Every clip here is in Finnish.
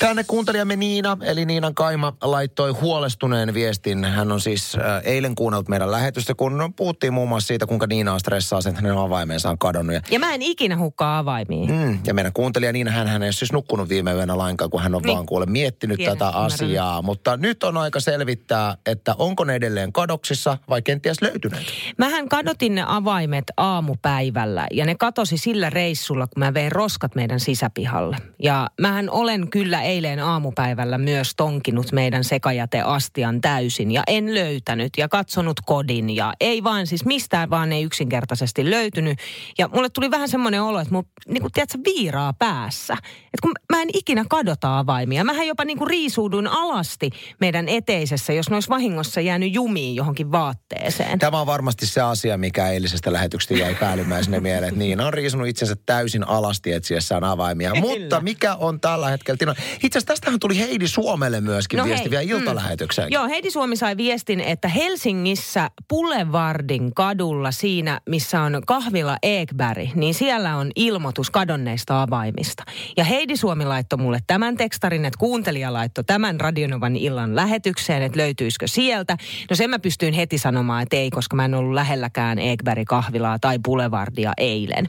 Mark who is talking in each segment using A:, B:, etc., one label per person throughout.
A: Tänne kuuntelijamme Niina, eli Niinan Kaima, laittoi huolestuneen viestin. Hän on siis äh, eilen kuunnellut meidän lähetystä, kun puhuttiin muun muassa siitä, kuinka Niina on stressaa sen, että hänen avaimensa on kadonnut. Ja,
B: Ja mä en ikinä hukkaa avaimia.
A: mm, ja meidän kuuntelija Niina, hän, hän ei ole siis nukkunut viime yönä lainkaan, kun hän on
B: Niin.
A: vaan kuule miettinyt
B: Tiedän,
A: tätä
B: ymmärrän.
A: asiaa. Mutta nyt on aika selvittää, että onko ne edelleen kadoksissa vai kenties löytyneet.
B: Mähän kadotin ne avaimet aamupäivällä ja ne katosi sillä reissulla, kun mä vein roskat meidän sisäpihalle. Ja mähän olen kyllä eilen aamupäivällä myös tonkinut meidän sekajäteastian täysin ja en löytänyt ja katsonut kodin ja ei vaan siis mistään vaan ei yksinkertaisesti löytynyt. Ja mulle tuli vähän semmoinen olo, että mun niin kuin, tiedätkö, viiraa päässä. Että kun mä en ikinä kadota avaimia. Mähän jopa niin kuin riisuudun alasti meidän eteisessä, jos ne olisi vahingossa jäänyt jumiin johonkin vaatteeseen.
A: Tämä on varmasti se asia, mikä eilisestä lähetyksestä jäi päällimmäisenä mieleen, että Niina on riisunut itsensä täysin alasti etsiessään avaimia. Mutta mikä on tällä hetkellä tilanne? Itse asiassa tästähän tuli Heidi Suomelle myöskin no viesti
B: hei,
A: vielä
B: mm.
A: iltalähetykseen.
B: Joo, Heidi Suomi sai viestin, että Helsingissä Boulevardin kadulla siinä, missä on kahvila Ekberg, niin siellä on ilmoitus kadonneista avaimista. Ja Heidi Suomi laittoi mulle tämän tekstarin, että kuuntelija laittoi tämän Radionovan illan lähetykseen, että löytyisikö sieltä. No sen mä pystyin heti sanomaan, että ei, koska mä en ollut lähelläkään Ekberg kahvilaa tai Boulevardia eilen.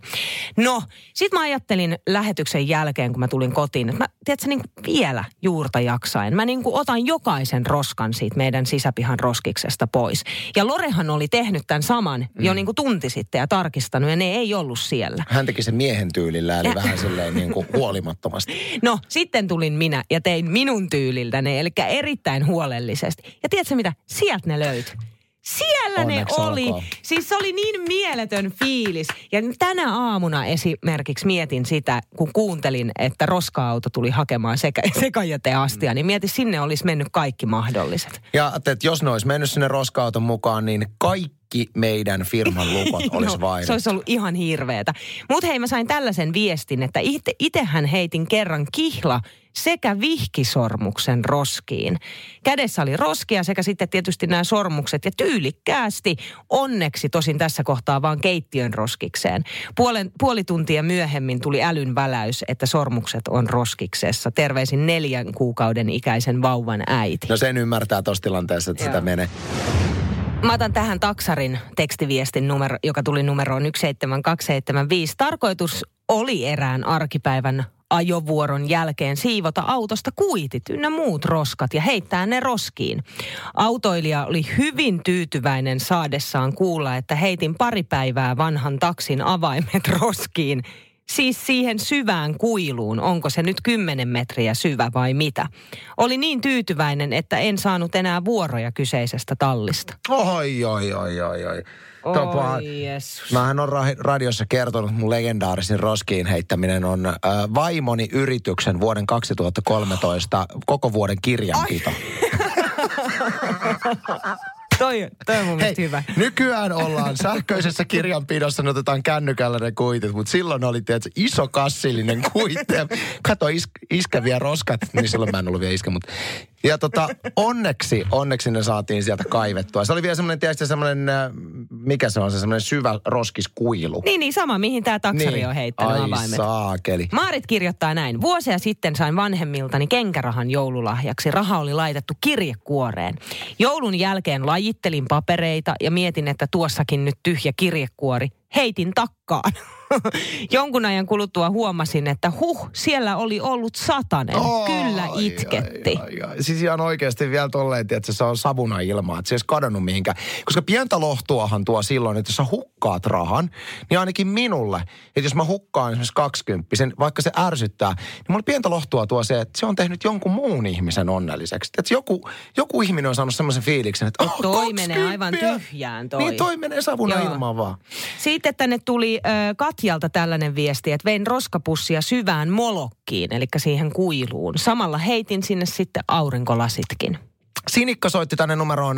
B: No, sit mä ajattelin lähetyksen jälkeen, kun mä tulin kotiin, että mä, tiedätkö, niin kuin vielä juurta jaksain. Mä niin kuin otan jokaisen roskan siitä meidän sisäpihan roskiksesta pois. Ja Lorehan oli tehnyt tämän saman mm. jo niin kuin tunti sitten ja tarkistanut, ja ne ei ollut siellä.
A: Hän teki sen miehen tyylillä, eli vähän silleen niin kuin huolimattomasti.
B: No, sitten tulin minä ja tein minun tyyliltä ne, eli erittäin huolellisesti. Ja tiedätkö mitä? Sieltä ne löytyi. Siellä
A: Onneksi
B: ne oli.
A: olkoon.
B: Siis se oli niin mieletön fiilis. Ja tänä aamuna esimerkiksi mietin sitä, kun kuuntelin, että roska-auto tuli hakemaan sekä, sekajäteastia, niin mietin, sinne olisi mennyt kaikki mahdolliset.
A: Ja että jos ne olisi mennyt sinne roska-auton mukaan, niin kaikki meidän firman lukot olisi
B: No,
A: vain.
B: se olisi ollut ihan hirveetä. Mutta hei, mä sain tällaisen viestin, että ite, itehän heitin kerran kihla sekä vihkisormuksen roskiin. Kädessä oli roskia sekä sitten tietysti nämä sormukset ja tyylikkäästi, onneksi tosin tässä kohtaa vaan keittiön roskikseen. Puolen, puoli tuntia myöhemmin tuli älyn väläys, että sormukset on roskiksessa. Terveisin neljän kuukauden ikäisen vauvan äiti.
A: No sen ymmärtää tuossa tilanteessa, että sitä
B: Joo.
A: menee.
B: Mä otan tähän taksarin tekstiviestin, numero, joka tuli numeroon 17275. Tarkoitus oli erään arkipäivän ajovuoron jälkeen siivota autosta kuitit ynnä muut roskat ja heittää ne roskiin. Autoilija oli hyvin tyytyväinen saadessaan kuulla, että heitin pari päivää vanhan taksin avaimet roskiin. Siis siihen syvään kuiluun, onko se nyt 10 metriä syvä vai mitä. Oli niin tyytyväinen, että en saanut enää vuoroja kyseisestä tallista.
A: Oi, oi, oi, oi, oi.
B: Jeesus.
A: Mähän on ra- radiossa kertonut, mun legendaarisin roskiin heittäminen on äh, vaimoni yrityksen vuoden 2013 koko vuoden kirjanpito.
B: Toi, toi on mun mielestä hyvä.
A: nykyään ollaan sähköisessä kirjanpidossa, ne otetaan kännykällä ne kuitit, mutta silloin oli tietysti iso kassillinen kuitti. Kato is, iskäviä roskat, niin silloin mä en ollut vielä iskä, mutta... Ja tota, onneksi, onneksi ne saatiin sieltä kaivettua. Se oli vielä semmoinen, tietysti semmoinen, äh, mikä se on se semmoinen syvä roskiskuilu.
B: Niin, niin sama, mihin tämä taksari
A: Niin.
B: on heittänyt
A: Ai
B: avaimet.
A: saakeli.
B: Maarit kirjoittaa näin. Vuosia sitten sain vanhemmiltani kenkärahan joululahjaksi. Raha oli laitettu kirjekuoreen. Joulun jälkeen lajittelin papereita ja mietin, että tuossakin nyt tyhjä kirjekuori. Heitin takkaan. Jonkun ajan kuluttua huomasin, että huh, siellä oli ollut satanen. Kyllä
A: Ai,
B: itketti.
A: Ai, ai, ai. Siis ihan oikeasti vielä tolleen, että se on savuna ilmaa, että se ei kadonnut mihinkään. Koska pientä lohtuahan tuo silloin, että jos sä hukkaat rahan, niin ainakin minulle, että jos mä hukkaan esimerkiksi 20, vaikka se ärsyttää, niin mulle pientä lohtua tuo se, että se on tehnyt jonkun muun ihmisen onnelliseksi. Että joku, joku ihminen on saanut semmoisen fiiliksen, että oh,
B: Toi menee
A: 20.
B: aivan tyhjään toi.
A: Niin toi menee savuna
B: Joo.
A: ilmaan vaan.
B: Sitten tänne tuli ö, Katjalta tällainen viesti, että vein roskapussia syvään molokkiin, eli siihen kuiluun. Samalla heitin sinne sitten aurinkolasitkin.
A: Sinikka soitti tänne numeroon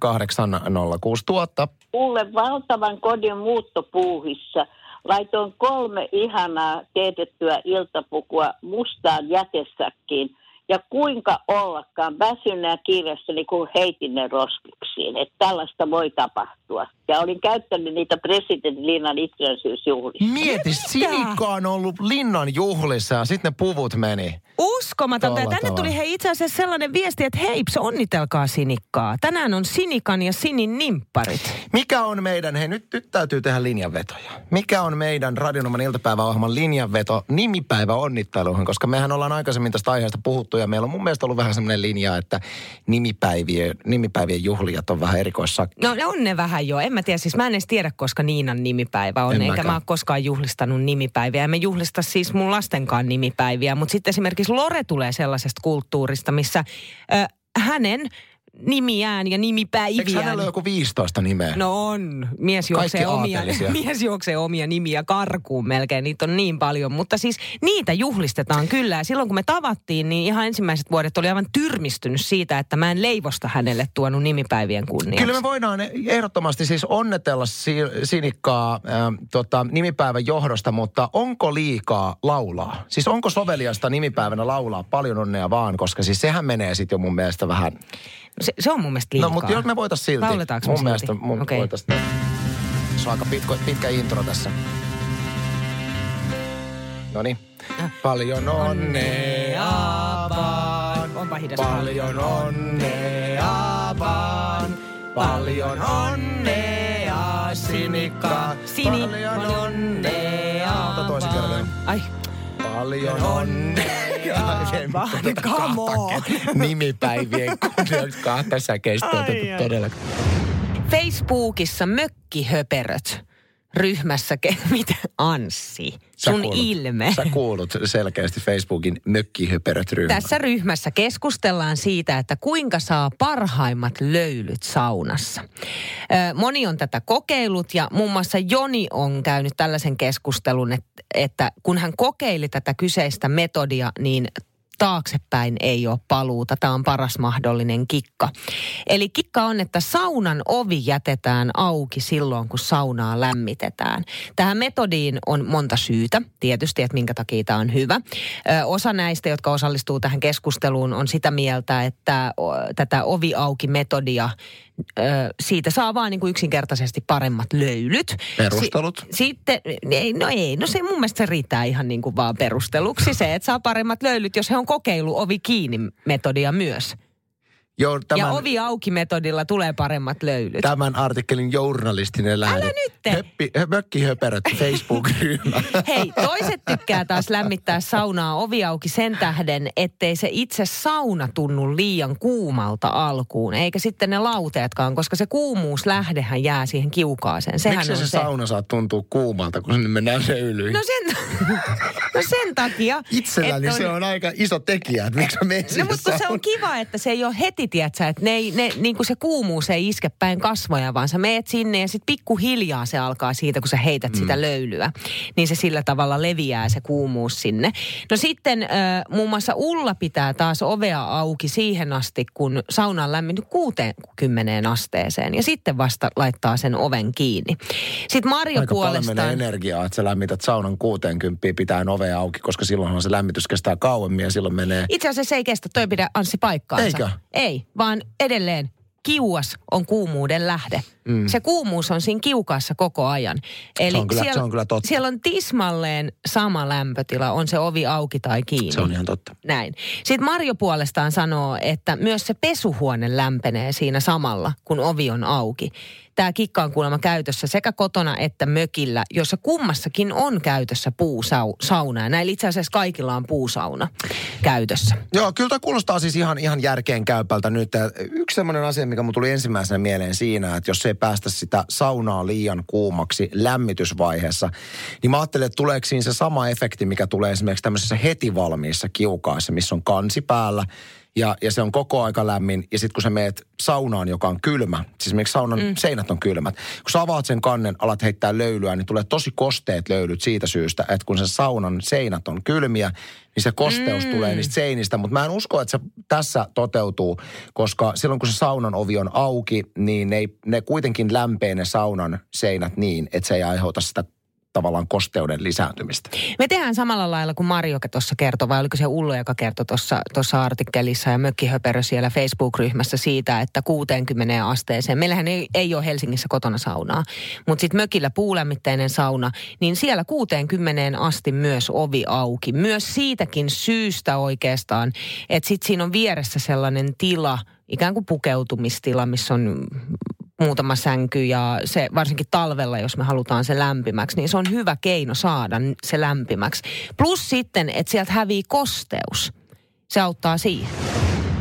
A: 0806 tuotta.
C: Ulle valtavan kodin muuttopuuhissa laitoin kolme ihanaa teetettyä iltapukua mustaan jätesäkkiin Ja kuinka ollakaan väsynä kirjassa, niin kun heitin ne roskiksiin. Että tällaista voi tapahtua. Ja olin käyttänyt niitä presidentin Linnan itsenäisyysjuhlissa.
A: Mieti, Sinikka on ollut linnan juhlissa ja sitten ne puvut meni.
B: Uskomatonta. Ja tänne tuli
A: tavalla.
B: hei itse asiassa sellainen viesti, että heips, onnitelkaa Sinikkaa. Tänään on Sinikan ja Sinin nimpparit.
A: Mikä on meidän, hei nyt, nyt täytyy tehdä linjanvetoja. Mikä on meidän Radionoman iltapäiväohjelman linjanveto nimipäivä onnitteluihin? Koska mehän ollaan aikaisemmin tästä aiheesta puhuttu ja meillä on mun mielestä ollut vähän semmoinen linja, että nimipäivien, nimipäivien juhlijat on vähän erikoissakki.
B: No ne on ne vähän jo. En mä tiedä, siis mä en edes tiedä, koska Niinan nimipäivä on.
A: En
B: Eikä
A: mäkään.
B: mä ole koskaan juhlistanut nimipäiviä. En mä juhlista siis mun lastenkaan nimipäiviä. Mutta sitten esimerkiksi Lore tulee sellaisesta kulttuurista, missä ö, hänen nimiään ja
A: Eikö
B: nimipäiviään...
A: hänellä ole joku 15 nimeä?
B: No on. Mies juoksee, omia, mies juoksee omia nimiä karkuun melkein. Niitä on niin paljon. Mutta siis niitä juhlistetaan kyllä. Ja silloin kun me tavattiin, niin ihan ensimmäiset vuodet oli aivan tyrmistynyt siitä, että mä en leivosta hänelle tuonut nimipäivien kunniaksi.
A: Kyllä me voidaan ehdottomasti siis onnetella si- Sinikkaa äh, tota, nimipäivän johdosta, mutta onko liikaa laulaa? Siis onko soveliasta nimipäivänä laulaa paljon onnea vaan, koska siis sehän menee sitten jo mun mielestä vähän...
B: Se, se on mun mielestä liikaa.
A: No mutta jos me voitais silti.
B: Lauletaanko me
A: mun
B: silti?
A: mielestä mun
B: Okei.
A: voitais... Se on aika pitkä, pitkä intro tässä. No niin. Paljon onnea vaan.
B: Onpa hidas.
A: Paljon onnea vaan. Paljon onnea, Sinikka.
B: Sini,
A: Paljon onnea. Ota toisen kerran vielä.
B: Ai,
A: Paljon onnea.
B: Vaan.
A: Tätä
B: Come on.
A: Nimipäivien kunniaksi kahta säkeistä todellakaan.
B: Facebookissa mökkihöperöt ryhmässä, ke- mitä Anssi,
A: Sä
B: sun
A: kuulut-
B: ilme.
A: Sä kuulut selkeästi Facebookin mökkihöperöt ryhmään.
B: Tässä ryhmässä keskustellaan siitä, että kuinka saa parhaimmat löylyt saunassa. Ö, Moni on tätä kokeillut ja muun muassa Joni on käynyt tällaisen keskustelun, että, että kun hän kokeili tätä kyseistä metodia, niin taaksepäin ei ole paluuta. Tämä on paras mahdollinen kikka. Eli kikka on, että saunan ovi jätetään auki silloin, kun saunaa lämmitetään. Tähän metodiin on monta syytä, tietysti, että minkä takia tämä on hyvä. Ö, osa näistä, jotka osallistuu tähän keskusteluun, on sitä mieltä, että o, tätä ovi auki metodia ö, siitä saa vaan niin kuin yksinkertaisesti paremmat löylyt.
A: Perustelut?
B: Si- sitten, ei, no ei, no se mun mielestä se riittää ihan niin kuin vaan perusteluksi se, että saa paremmat löylyt, jos he on kokeillut ovi kiinni metodia myös.
A: Joo,
B: Tämän... Ja ovi auki metodilla tulee paremmat löylyt.
A: tämän artikkelin journalistinen lähde.
B: nytte.
A: Höppi, hö, mökkihöperöt Facebook-ryhmä.
B: Hei, toiset tykkää taas lämmittää saunaa ovi auki sen tähden, ettei se itse sauna tunnu liian kuumalta alkuun, eikä sitten ne lauteetkaan, koska se kuumuuslähdehän jää siihen kiukaaseen. Sehän
A: Miksi
B: on
A: se,
B: se.
A: sauna saa tuntua kuumalta, kun sinne mennään löylyihin?
B: No sen, no sen takia.
A: Itselläni
B: että
A: se on aika iso tekijä, että miksi mä menen
B: No mutta se on kiva, että se ei ole heti, tiedätkö, että ne, ei, ne, niin kuin se kuumuus ei iske päin kasvoja, vaan sä meet sinne ja sitten pikkuhiljaa se alkaa siitä, kun sä heität mm. sitä löylyä. Niin se sillä tavalla leviää se kuumuus sinne. No sitten äh, muun muassa Ulla pitää taas ovea auki siihen asti, kun sauna on lämmennyt 60 asteeseen ja sitten vasta laittaa sen oven kiinni. Sitten Marjo
A: Aika
B: puolestaan...
A: energiaa, että sä lämmität saunan 60 pitää ovea auki, koska silloinhan se lämmitys kestää kauemmin ja silloin menee...
B: Itse asiassa se ei kestä, toi pidä Anssi paikkaansa.
A: Eikö?
B: Ei, vaan edelleen kiuas on kuumuuden lähde. Mm. Se kuumuus on siinä kiukaassa koko ajan. Eli
A: on kyllä-
B: siellä,
A: se on kyllä totta.
B: Siellä on tismalleen sama lämpötila, on se ovi auki tai kiinni.
A: Se on ihan totta.
B: Näin. Sitten Marjo puolestaan sanoo, että myös se pesuhuone lämpenee siinä samalla, kun ovi on auki. Tämä kikka on kuulemma käytössä sekä kotona että mökillä, jossa kummassakin on käytössä puusauna. Ja näillä itse asiassa kaikilla on puusauna käytössä.
A: Joo, kyllä tämä kuulostaa siis ihan, ihan järkeen käypältä nyt. Yksi sellainen asia, mikä mun tuli ensimmäisenä mieleen siinä, että jos ei päästä sitä saunaa liian kuumaksi lämmitysvaiheessa, niin mä ajattelen, että tuleeko siinä se sama efekti, mikä tulee esimerkiksi tämmöisessä heti valmiissa kiukaassa, missä on kansi päällä ja, ja se on koko aika lämmin. Ja sitten kun sä meet saunaan, joka on kylmä, siis esimerkiksi saunan mm. seinät on kylmät. Kun sä avaat sen kannen, alat heittää löylyä, niin tulee tosi kosteet löylyt siitä syystä, että kun se saunan seinät on kylmiä, niin se kosteus mm. tulee niistä seinistä. Mutta mä en usko, että se tässä toteutuu, koska silloin kun se saunan ovi on auki, niin ne, ei, ne kuitenkin lämpee ne saunan seinät niin, että se ei aiheuta sitä tavallaan kosteuden lisääntymistä.
B: Me tehdään samalla lailla kuin Marjoke tuossa kertoi, vai oliko se Ullo, joka kertoi tuossa artikkelissa ja Mökkihöperö siellä Facebook-ryhmässä siitä, että 60 asteeseen. Meillähän ei, ei ole Helsingissä kotona saunaa, mutta sitten mökillä puulämmitteinen sauna, niin siellä 60 asti myös ovi auki. Myös siitäkin syystä oikeastaan, että sitten siinä on vieressä sellainen tila, ikään kuin pukeutumistila, missä on muutama sänky ja se varsinkin talvella, jos me halutaan se lämpimäksi, niin se on hyvä keino saada se lämpimäksi. Plus sitten, että sieltä hävii kosteus. Se auttaa siihen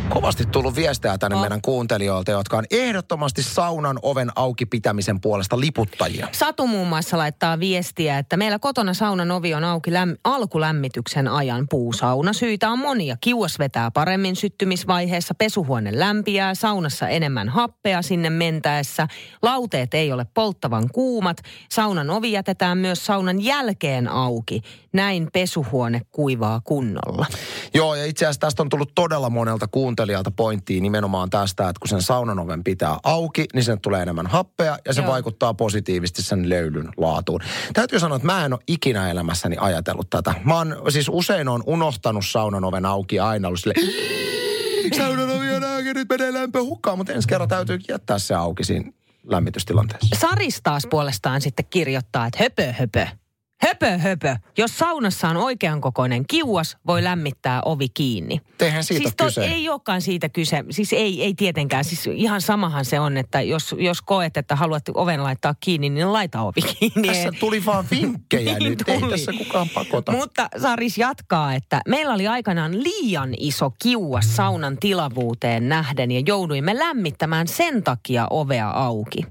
A: kovasti tullut viestejä tänne oh. meidän kuuntelijoilta, jotka on ehdottomasti saunan oven auki pitämisen puolesta liputtajia.
B: Satu muun muassa laittaa viestiä, että meillä kotona saunan ovi on auki lämm- alkulämmityksen ajan puusauna. Syitä on monia. Kiuas vetää paremmin syttymisvaiheessa, pesuhuone lämpiää, saunassa enemmän happea sinne mentäessä. Lauteet ei ole polttavan kuumat. Saunan ovi jätetään myös saunan jälkeen auki. Näin pesuhuone kuivaa kunnolla.
A: Joo, ja itse asiassa tästä on tullut todella monelta kuuntelijalta pointtiin nimenomaan tästä, että kun sen saunan oven pitää auki, niin sen tulee enemmän happea ja se Joo. vaikuttaa positiivisesti sen löylyn laatuun. Täytyy sanoa, että mä en ole ikinä elämässäni ajatellut tätä. Mä oon, siis usein on unohtanut saunan oven auki ja aina ollut sille, saunan ovi on auki, nyt menee lämpö hukkaan, mutta ensi kerran täytyy jättää se auki siinä lämmitystilanteessa.
B: Saris taas puolestaan sitten kirjoittaa, että höpö höpö. Höpö, höpö. Jos saunassa on oikean kokoinen kiuas, voi lämmittää ovi kiinni.
A: Tehän siitä
B: siis
A: kyse.
B: ei olekaan siitä kyse. Siis ei, ei tietenkään. Siis ihan samahan se on, että jos, jos koet, että haluat oven laittaa kiinni, niin laita ovi kiinni.
A: Tässä tuli vaan vinkkejä niin nyt. Tuli. Ei tässä kukaan pakota.
B: Mutta Saris jatkaa, että meillä oli aikanaan liian iso kiuas saunan tilavuuteen nähden ja jouduimme lämmittämään sen takia ovea auki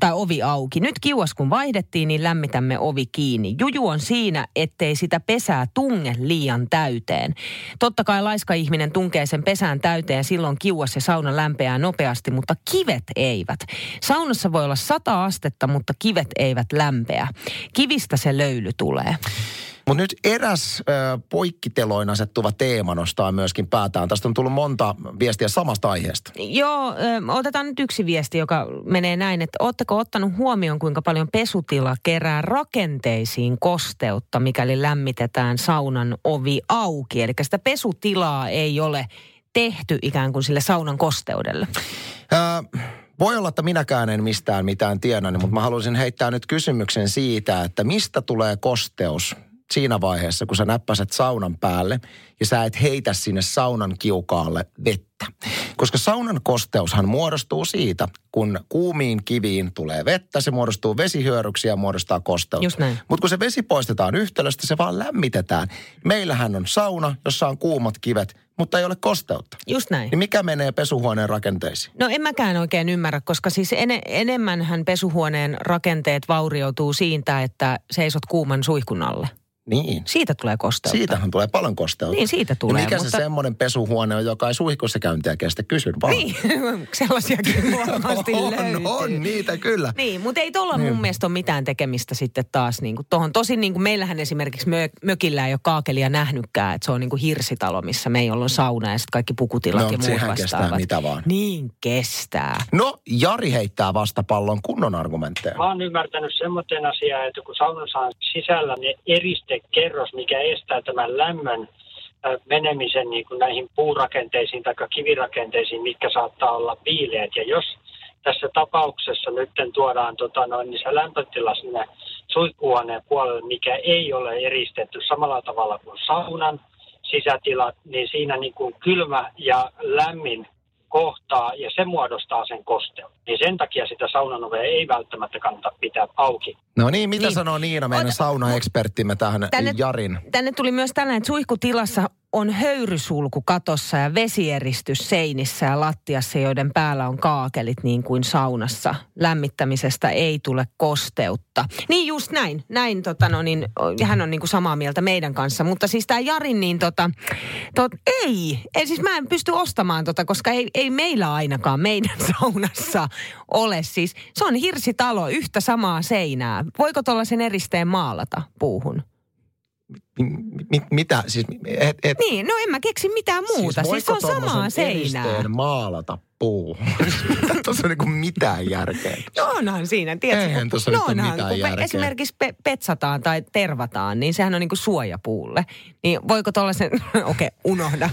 B: tai ovi auki. Nyt kiuas kun vaihdettiin, niin lämmitämme ovi kiinni. Juju on siinä, ettei sitä pesää tunge liian täyteen. Totta kai laiska ihminen tunkee sen pesään täyteen silloin kiuas ja sauna lämpeää nopeasti, mutta kivet eivät. Saunassa voi olla sata astetta, mutta kivet eivät lämpeä. Kivistä se löyly tulee.
A: Mutta nyt eräs ö, poikkiteloin asettuva teema nostaa myöskin päätään. Tästä on tullut monta viestiä samasta aiheesta.
B: Joo, ö, otetaan nyt yksi viesti, joka menee näin, että ootteko ottanut huomioon, kuinka paljon pesutila kerää rakenteisiin kosteutta, mikäli lämmitetään saunan ovi auki. Eli sitä pesutilaa ei ole tehty ikään kuin sille saunan kosteudelle.
A: Ö, voi olla, että minäkään en mistään mitään tiedä, mutta mä haluaisin heittää nyt kysymyksen siitä, että mistä tulee kosteus siinä vaiheessa, kun sä näppäset saunan päälle ja sä et heitä sinne saunan kiukaalle vettä. Koska saunan kosteushan muodostuu siitä, kun kuumiin kiviin tulee vettä, se muodostuu vesihyöryksiä ja muodostaa kosteutta. Mutta kun se vesi poistetaan yhtälöstä, se vaan lämmitetään. Meillähän on sauna, jossa on kuumat kivet, mutta ei ole kosteutta.
B: Just näin.
A: Niin mikä menee pesuhuoneen rakenteisiin?
B: No en mäkään oikein ymmärrä, koska siis en, enemmänhän pesuhuoneen rakenteet vaurioituu siitä, että seisot kuuman suihkun alle.
A: Niin.
B: Siitä tulee kosteutta.
A: Siitähän tulee paljon kosteutta.
B: Niin, siitä tulee.
A: Ja mikä mutta... se semmoinen pesuhuone on, joka ei suihkussa käyntiä kestä? Kysyn vaan.
B: Niin, sellaisiakin varmasti
A: on,
B: löytyy.
A: On, niitä kyllä.
B: Niin, mutta ei tuolla niin. mun mielestä ole mitään tekemistä sitten taas niin kuin tohon. Tosin niin kuin meillähän esimerkiksi mö, mökillä ei ole kaakelia nähnytkään, että se on niin kuin hirsitalo, missä me ei ole sauna ja sitten kaikki pukutilat no, ja muut vastaavat.
A: kestää mitä vaan.
B: Niin kestää.
A: No, Jari heittää vastapallon kunnon argumentteja.
D: Mä oon ymmärtänyt semmoinen asia, että kun saunassa on sisällä ne eriste kerros, mikä estää tämän lämmön menemisen niin kuin näihin puurakenteisiin tai kivirakenteisiin, mitkä saattaa olla viileät. Ja jos tässä tapauksessa nyt tuodaan tota, noin, niin se lämpötila sinne suihkuhuoneen puolelle, mikä ei ole eristetty samalla tavalla kuin saunan sisätilat, niin siinä niin kuin kylmä ja lämmin kohtaa ja se muodostaa sen kosteuden. Niin sen takia sitä saunanovea ei välttämättä kannata pitää auki.
A: No niin, mitä niin. sanoo Niina, meidän saunaeksperttimme tähän tänne, Jarin?
B: Tänne tuli myös tällainen, että suihkutilassa on höyrysulku katossa ja vesieristys seinissä ja lattiassa, joiden päällä on kaakelit niin kuin saunassa. Lämmittämisestä ei tule kosteutta. Niin just näin. Näin tota no niin, hän on niin kuin samaa mieltä meidän kanssa. Mutta siis tämä Jarin niin tota, tot, ei. ei. Siis mä en pysty ostamaan tota, koska ei, ei meillä ainakaan meidän saunassa ole. Siis se on hirsitalo, yhtä samaa seinää. Voiko tuollaisen eristeen maalata puuhun?
A: mi- mi- mitä, siis, et, et,
B: Niin, no en mä keksi mitään muuta. Siis, siis on samaa seinää.
A: eristeen maalata puu? Tuossa on niinku mitään järkeä.
B: No onhan siinä, tiedätkö?
A: Eihän
B: kun-
A: tuossa ole
B: onhan,
A: mitään
B: kun
A: järkeä.
B: esimerkiksi pe- petsataan tai tervataan, niin sehän on niinku suojapuulle. Niin voiko tuollaisen, okei, okay, unohda.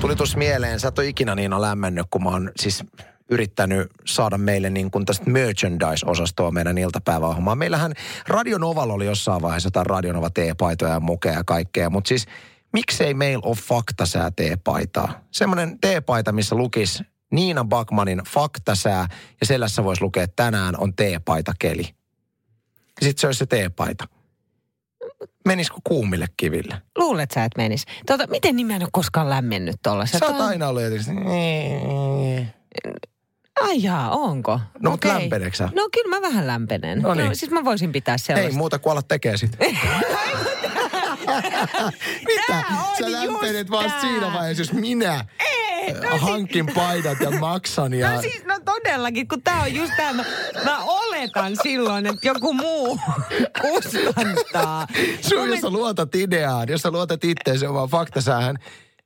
A: Tuli tuossa mieleen, sä et ole ikinä niin lämmennyt, kun mä oon siis yrittänyt saada meille niin kuin tästä merchandise-osastoa meidän iltapäiväohjelmaan. Meillähän Radionovalla oli jossain vaiheessa jotain Radionova teepaitoja ja mukeja ja kaikkea, mutta siis miksei meillä ole faktasää teepaitaa? Semmoinen teepaita, missä lukisi Niina Bakmanin faktasää ja selässä voisi lukea, että tänään on teepaita keli. Sitten se olisi se teepaita. Menisikö kuumille kiville?
B: Luulet sä, että menis. Tota, miten niin en ole koskaan lämmennyt tuollaisen?
A: Sä oot aina ollut jotenkin,
B: Ai jaa, onko?
A: No, mut
B: Okei.
A: lämpeneekö sä?
B: No kyllä mä vähän lämpenen.
A: No niin.
B: siis mä voisin pitää
A: Ei
B: sellaista.
A: muuta kuin ala tekee sit. Mitä? Sä lämpenet
B: tää.
A: siinä vaiheessa, jos minä
B: Ei, no
A: äh, hankin paidat ja maksan ja...
B: No siis, no todellakin, kun tää on just tää, mä, mä oletan silloin, että joku muu kustantaa.
A: Sun, jos sä luotat ideaan, jos sä luotat itteesi omaan faktasäähän,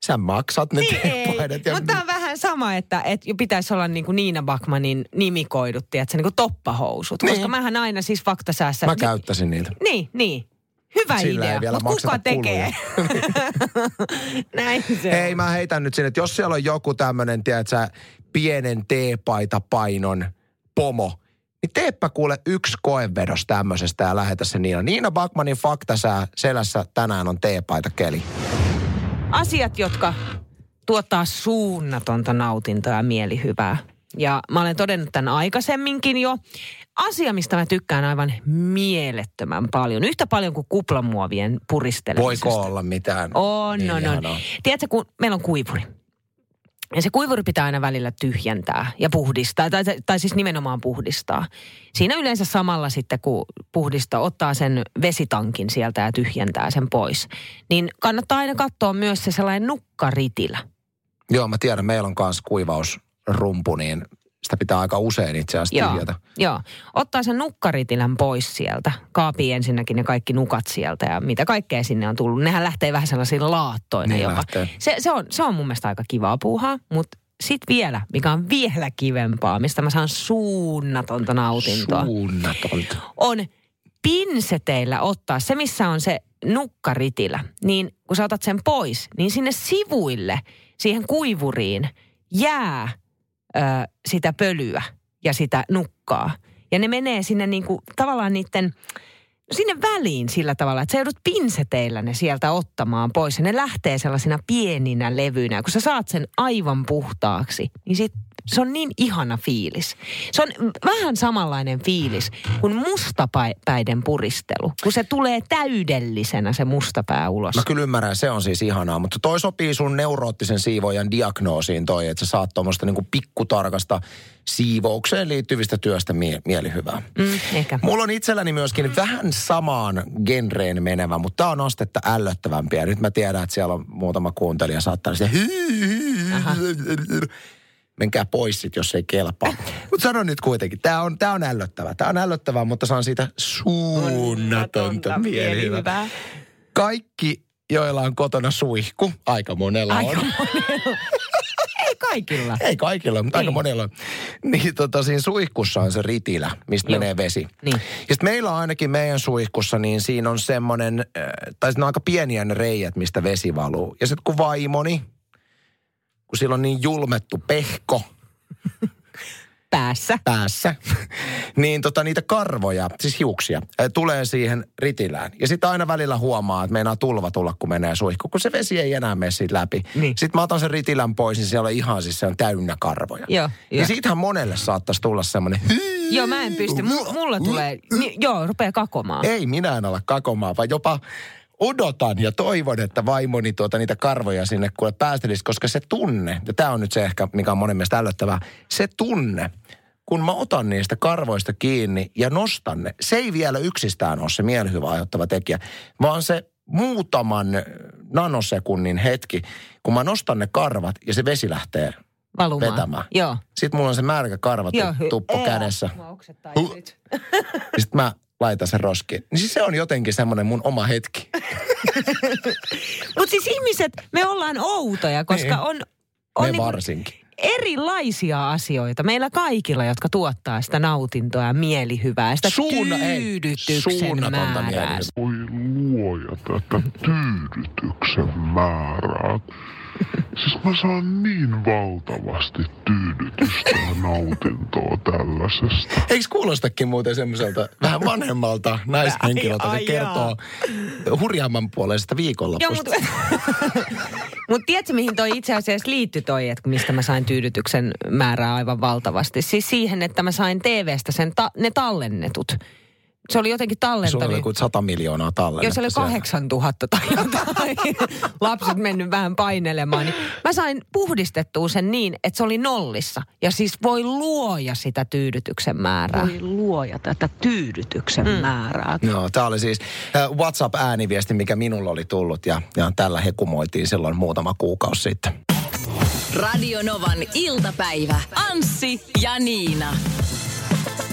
A: sä maksat ne
B: Niin ei,
A: teepaidat. Ja...
B: mutta tää on vähän sama, että, että jo pitäisi olla niin kuin Niina Bakmanin nimikoidut, tiedätkö, niin kuin toppahousut.
A: Niin.
B: Koska mähän aina siis faktasäässä...
A: Mä käyttäisin niitä.
B: Niin, niin. Hyvä
A: Sillä ei
B: idea,
A: vielä
B: mutta kuka tekee? Näin se
A: Ei,
B: on.
A: mä heitän nyt sinne, että jos siellä on joku tämmönen, tiedät sä, pienen teepaitapainon pomo, niin teepä kuule yksi koevedos tämmöisestä ja lähetä se Niina. Niina Bakmanin faktasää selässä tänään on teepaita keli.
B: Asiat, jotka tuottaa suunnatonta nautintoa ja mielihyvää. Ja mä olen todennut tämän aikaisemminkin jo. Asia, mistä mä tykkään aivan mielettömän paljon. Yhtä paljon kuin kuplamuovien puristelemisesta.
A: Voiko olla mitään?
B: On,
A: niin
B: on, on. Tiedätkö, kun meillä on kuivuri. Ja se kuivuri pitää aina välillä tyhjentää ja puhdistaa, tai, tai siis nimenomaan puhdistaa. Siinä yleensä samalla sitten, kun puhdistaa, ottaa sen vesitankin sieltä ja tyhjentää sen pois. Niin kannattaa aina katsoa myös se sellainen nukkaritilä.
A: Joo, mä tiedän, meillä on kanssa kuivausrumpu, niin sitä pitää aika usein itse asiassa
B: Joo,
A: tyhjätä.
B: joo. Ottaa sen nukkaritilän pois sieltä. Kaapi ensinnäkin ne kaikki nukat sieltä ja mitä kaikkea sinne on tullut. Nehän lähtee vähän sellaisilla laattoina
A: Niin
B: jopa.
A: lähtee.
B: Se, se, on, se on mun mielestä aika kivaa puuhaa, mutta sitten vielä, mikä on vielä kivempaa, mistä mä saan suunnatonta nautintoa,
A: Suunnatonta.
B: on pinseteillä ottaa se, missä on se nukkaritilä. Niin kun sä otat sen pois, niin sinne sivuille, siihen kuivuriin, jää ö, sitä pölyä ja sitä nukkaa. Ja ne menee sinne niinku, tavallaan niiden, sinne väliin sillä tavalla, että sä joudut pinseteillä ne sieltä ottamaan pois. Ja ne lähtee sellaisina pieninä levyinä. Kun sä saat sen aivan puhtaaksi, niin sit se on niin ihana fiilis. Se on vähän samanlainen fiilis kuin mustapäiden puristelu. Kun se tulee täydellisenä se mustapää ulos.
A: Mä kyllä ymmärrän, se on siis ihanaa, mutta toi sopii sun neuroottisen siivoajan diagnoosiin toi, että sä saat tuommoista niinku pikkutarkasta siivoukseen liittyvistä työstä mie- mielihyvää.
B: Mm, ehkä.
A: Mulla on itselläni myöskin vähän samaan genreen menevä, mutta tää on astetta ällöttävämpi. Ja nyt mä tiedän, että siellä on muutama kuuntelija saattaa sitä. Menkää pois sit, jos ei kelpaa. Mutta sanon nyt kuitenkin, tää on, tää on ällöttävä. Tää on ällöttävää, mutta saan siitä suunnatonta mielihyvää. Kaikki, joilla on kotona suihku, aika monella
B: Aika
A: on.
B: monella. Ei kaikilla.
A: Ei kaikilla, mutta aika
B: Niin.
A: monella on. Niin tota, siinä suihkussa on se ritilä, mistä
B: Joo.
A: menee vesi.
B: Niin.
A: Ja sitten meillä on ainakin meidän suihkussa, niin siinä on semmoinen, äh, tai siinä on aika pieniä ne reijät, mistä vesi valuu. Ja sitten kun vaimoni, kun sillä on niin julmettu pehko
B: Päässä.
A: päässä, niin tota niitä karvoja, siis hiuksia, tulee siihen ritilään. Ja sitten aina välillä huomaa, että meinaa tulva tulla, kun menee suihku, kun se vesi ei enää mene siitä läpi.
B: Niin.
A: Sitten mä otan sen ritilän pois, niin siellä on ihan siis se on täynnä karvoja.
B: Joo,
A: Ja siitähän monelle saattaisi tulla semmoinen...
B: Joo, mä en pysty. M- mulla tulee, ni, joo, rupeaa kakomaan.
A: Ei minä en ala kakomaan, vaan jopa odotan ja toivon, että vaimoni tuota niitä karvoja sinne kuule päästelisi, koska se tunne, ja tämä on nyt se ehkä, mikä on monen mielestä ällöttävää, se tunne, kun mä otan niistä karvoista kiinni ja nostan ne, se ei vielä yksistään ole se mielihyvä aiheuttava tekijä, vaan se muutaman nanosekunnin hetki, kun mä nostan ne karvat ja se vesi lähtee
B: Valumaan.
A: vetämään.
B: Joo.
A: Sitten mulla on se märkä karva
B: Joo.
A: tuppo
B: Ea.
A: kädessä. Huh. Ja sitten mä laitan sen roskiin. Niin siis se on jotenkin semmoinen mun oma hetki.
B: Mutta siis ihmiset, me ollaan outoja, koska
A: Niin.
B: on, on
A: Me
B: niinku
A: varsinkin.
B: erilaisia asioita meillä kaikilla, jotka tuottaa sitä nautintoa ja mielihyvää, sitä
A: Suunna- ei,
B: tyydytyksen
A: suunnatonta
B: määrää.
A: mielihyvää.
E: Voi luoja tätä tyydytyksen määrää. Siis mä saan niin valtavasti tyydytystä ja nautintoa tällaisesta.
A: Eikö kuulostakin muuten semmoiselta vähän vanhemmalta naishenkilöltä,
B: Ai,
A: se kertoo hurjaamman puoleisesta
B: Joo,
A: viikonlopusta?
B: mutta mut tiedätkö, mihin toi itse asiassa liittyi toi, että mistä mä sain tyydytyksen määrää aivan valtavasti? Siis siihen, että mä sain TVstä sen ta- ne tallennetut. Se oli jotenkin
A: Sulla
B: tallentanut.
A: oli kuin 100 miljoonaa tallennetta.
B: Jos se oli
A: siellä.
B: 8000 tai jotain, lapset mennyt vähän painelemaan, niin mä sain puhdistettua sen niin, että se oli nollissa. Ja siis voi luoja sitä tyydytyksen määrää.
F: Voi luoja tätä tyydytyksen mm. määrää.
A: Joo, tämä oli siis äh, WhatsApp-ääniviesti, mikä minulla oli tullut ja, ja tällä hekumoitiin silloin muutama kuukausi sitten.
G: Radio Novan iltapäivä. Anssi ja Niina.